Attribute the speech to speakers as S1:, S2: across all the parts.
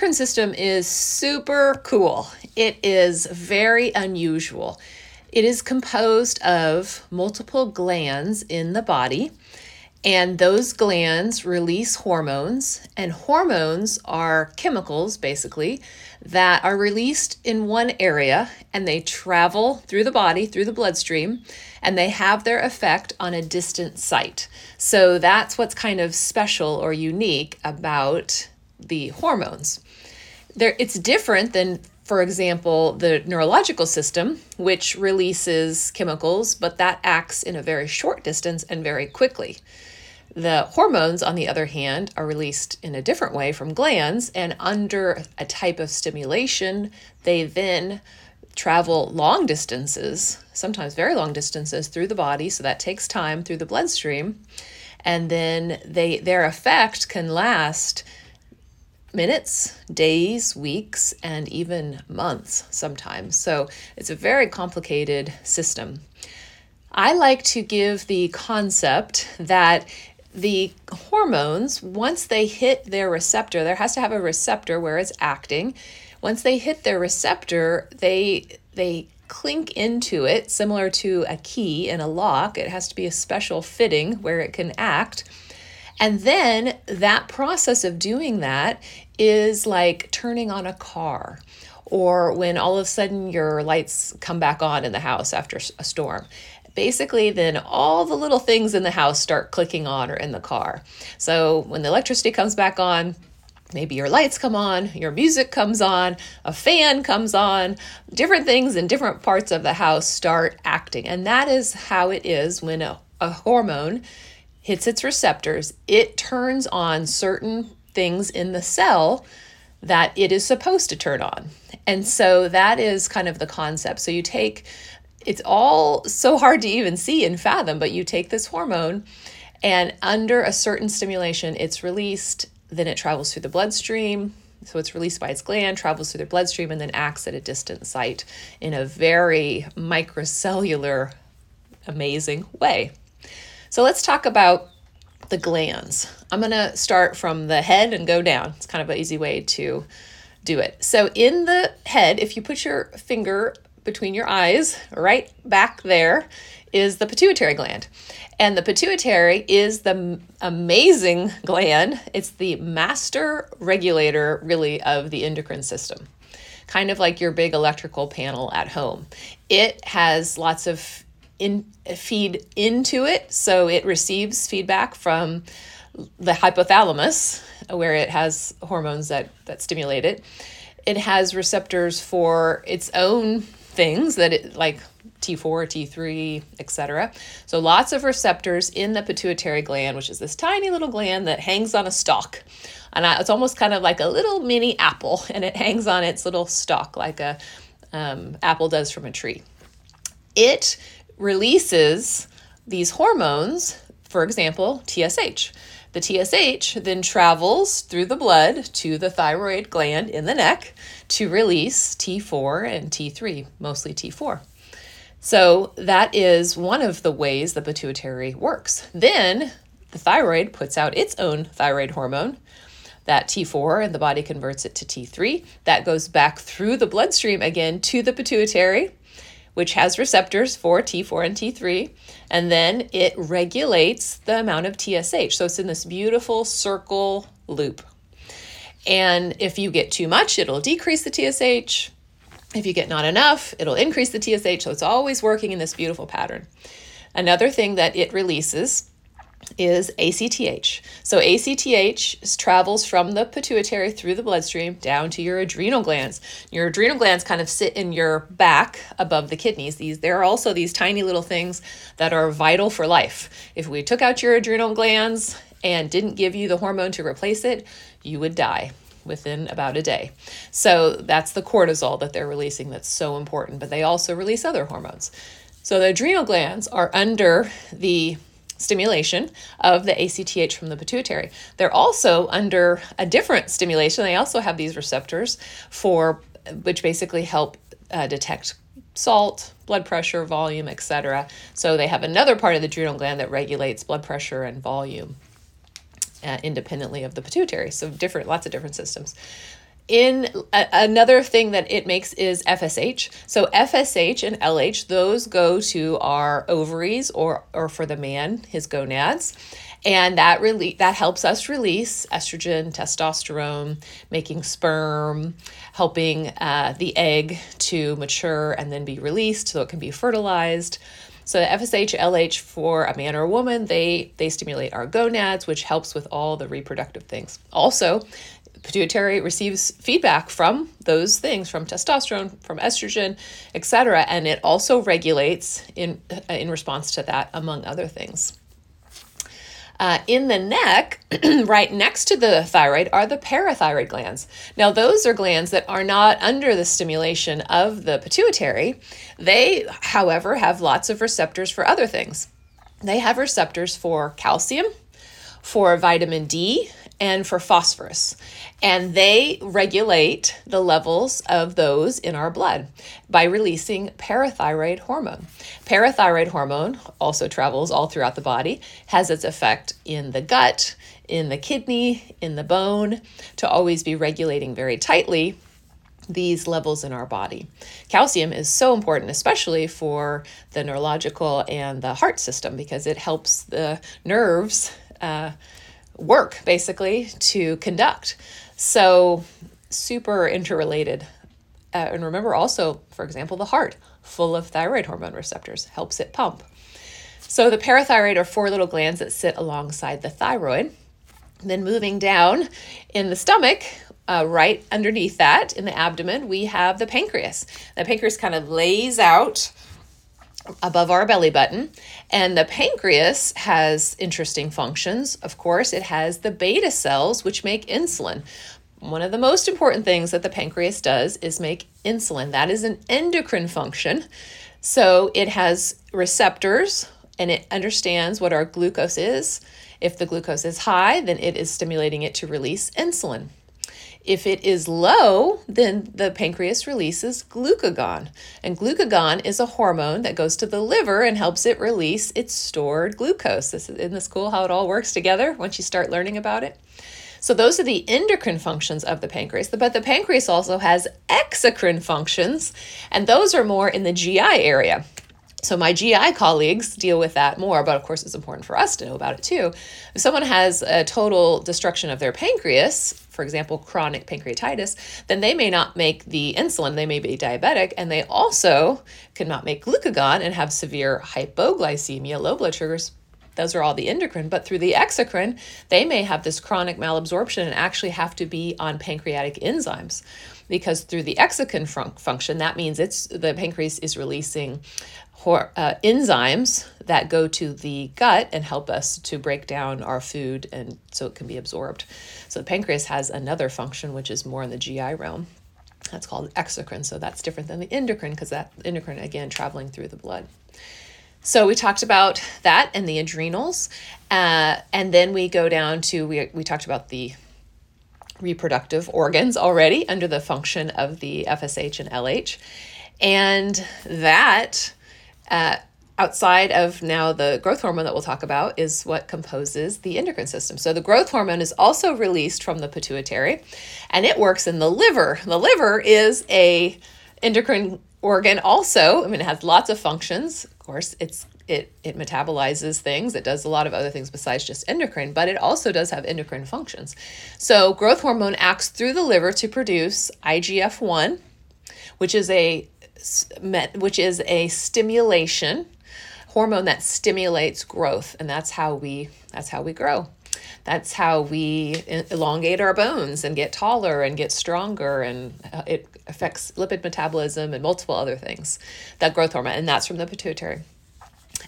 S1: endocrine system is super cool. It is very unusual. It is composed of multiple glands in the body, and those glands release hormones, and hormones are chemicals basically that are released in one area and they travel through the body, through the bloodstream, and they have their effect on a distant site. So that's what's kind of special or unique about the hormones. There, it's different than, for example, the neurological system, which releases chemicals, but that acts in a very short distance and very quickly. The hormones, on the other hand, are released in a different way from glands, and under a type of stimulation, they then travel long distances, sometimes very long distances through the body, so that takes time through the bloodstream. And then they their effect can last minutes, days, weeks, and even months sometimes. So it's a very complicated system. I like to give the concept that the hormones, once they hit their receptor, there has to have a receptor where it's acting. Once they hit their receptor, they they clink into it similar to a key in a lock. It has to be a special fitting where it can act. And then that process of doing that is like turning on a car or when all of a sudden your lights come back on in the house after a storm basically then all the little things in the house start clicking on or in the car. So when the electricity comes back on, maybe your lights come on, your music comes on, a fan comes on, different things in different parts of the house start acting. And that is how it is when a, a hormone hits its receptors. It turns on certain things in the cell that it is supposed to turn on. And so that is kind of the concept. So you take it's all so hard to even see and fathom, but you take this hormone and under a certain stimulation, it's released, then it travels through the bloodstream. So it's released by its gland, travels through the bloodstream, and then acts at a distant site in a very microcellular, amazing way. So let's talk about the glands. I'm going to start from the head and go down. It's kind of an easy way to do it. So in the head, if you put your finger between your eyes, right back there, is the pituitary gland. And the pituitary is the amazing gland. It's the master regulator, really, of the endocrine system, kind of like your big electrical panel at home. It has lots of in, feed into it, so it receives feedback from the hypothalamus, where it has hormones that, that stimulate it. It has receptors for its own things that it like T4, T3, etc. So lots of receptors in the pituitary gland, which is this tiny little gland that hangs on a stalk. And it's almost kind of like a little mini apple, and it hangs on its little stalk like a um, apple does from a tree. It releases these hormones, for example, TSH. The TSH then travels through the blood to the thyroid gland in the neck to release T4 and T3, mostly T4. So that is one of the ways the pituitary works. Then the thyroid puts out its own thyroid hormone, that T4, and the body converts it to T3. That goes back through the bloodstream again to the pituitary, which has receptors for T4 and T3, and then it regulates the amount of TSH. So it's in this beautiful circle loop. And if you get too much, it'll decrease the TSH. If you get not enough, it'll increase the TSH. So it's always working in this beautiful pattern. Another thing that it releases is ACTH. So ACTH travels from the pituitary through the bloodstream down to your adrenal glands. Your adrenal glands kind of sit in your back above the kidneys. These there are also these tiny little things that are vital for life. If we took out your adrenal glands and didn't give you the hormone to replace it, you would die within about a day. So that's the cortisol that they're releasing that's so important, but they also release other hormones. So the adrenal glands are under the stimulation of the ACTH from the pituitary. They're also under a different stimulation. They also have these receptors for which basically help uh, detect salt, blood pressure, volume, etc. So they have another part of the adrenal gland that regulates blood pressure and volume uh, independently of the pituitary. So different, lots of different systems. In a, another thing that it makes is FSH. So FSH and LH, those go to our ovaries or or for the man, his gonads. And that really that helps us release estrogen, testosterone, making sperm, helping uh, the egg to mature and then be released so it can be fertilized. So FSH, LH for a man or a woman, they they stimulate our gonads, which helps with all the reproductive things. Also, pituitary receives feedback from those things from testosterone from estrogen etc and it also regulates in in response to that among other things uh, in the neck, right next to the thyroid, are the parathyroid glands. Now, those are glands that are not under the stimulation of the pituitary. They, however, have lots of receptors for other things. They have receptors for calcium, for vitamin D, and for phosphorus. And they regulate the levels of those in our blood by releasing parathyroid hormone. Parathyroid hormone also travels all throughout the body, has its effect in the gut, in the kidney, in the bone, to always be regulating very tightly these levels in our body. Calcium is so important, especially for the neurological and the heart system, because it helps the nerves. Uh, work basically to conduct. So, super interrelated. Uh, and remember also, for example, the heart, full of thyroid hormone receptors, helps it pump. So, the parathyroid are four little glands that sit alongside the thyroid. Then, moving down in the stomach, uh, right underneath that in the abdomen, we have the pancreas. The pancreas kind of lays out above our belly button. And the pancreas has interesting functions. Of course, it has the beta cells, which make insulin. One of the most important things that the pancreas does is make insulin. That is an endocrine function. So it has receptors and it understands what our glucose is. If the glucose is high, then it is stimulating it to release insulin. If it is low, then the pancreas releases glucagon. And glucagon is a hormone that goes to the liver and helps it release its stored glucose. This is, isn't this cool how it all works together once you start learning about it? So those are the endocrine functions of the pancreas. But the pancreas also has exocrine functions, and those are more in the GI area. So my GI colleagues deal with that more, but of course it's important for us to know about it too. If someone has a total destruction of their pancreas, for example, chronic pancreatitis, then they may not make the insulin, they may be diabetic, and they also cannot make glucagon and have severe hypoglycemia, low blood sugars. Those are all the endocrine, but through the exocrine, they may have this chronic malabsorption and actually have to be on pancreatic enzymes because through the exocrine fun- function, that means it's the pancreas is releasing hor- uh, enzymes that go to the gut and help us to break down our food and so it can be absorbed. So the pancreas has another function which is more in the GI realm. That's called exocrine. So that's different than the endocrine because that endocrine again traveling through the blood. So we talked about that and the adrenals, uh, and then we go down to we we talked about the reproductive organs already under the function of the FSH and LH. And that, uh, outside of now the growth hormone that we'll talk about, is what composes the endocrine system. So the growth hormone is also released from the pituitary and it works in the liver. The liver is a endocrine organ also. I mean, it has lots of functions. Of course, it's it it metabolizes things. It does a lot of other things besides just endocrine but it also does have endocrine functions. So growth hormone acts through the liver to produce IGF-1 which is a which is a stimulation hormone that stimulates growth and that's how we that's how we grow. That's how we elongate our bones and get taller and get stronger and uh, it affects lipid metabolism and multiple other things that growth hormone and that's from the pituitary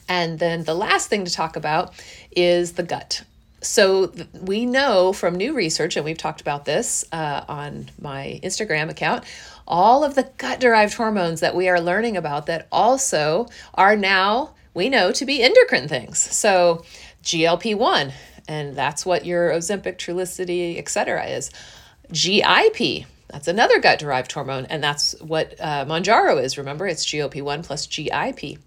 S1: and then the last thing to talk about is the gut. So we know from new research, and we've talked about this uh, on my Instagram account, all of the gut derived hormones that we are learning about that also are now, we know, to be endocrine things. So GLP 1, and that's what your Ozempic, Trulicity, etc. is. GIP, that's another gut derived hormone, and that's what uh, Mounjaro is. Remember, it's GLP 1 plus GIP.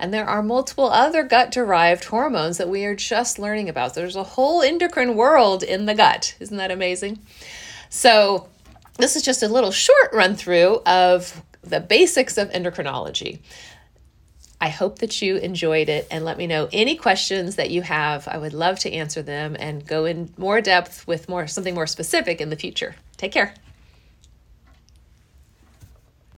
S1: And there are multiple other gut derived hormones that we are just learning about. There's a whole endocrine world in the gut. Isn't that amazing? So, this is just a little short run through of the basics of endocrinology. I hope that you enjoyed it and let me know any questions that you have. I would love to answer them and go in more depth with more something more specific in the future. Take care.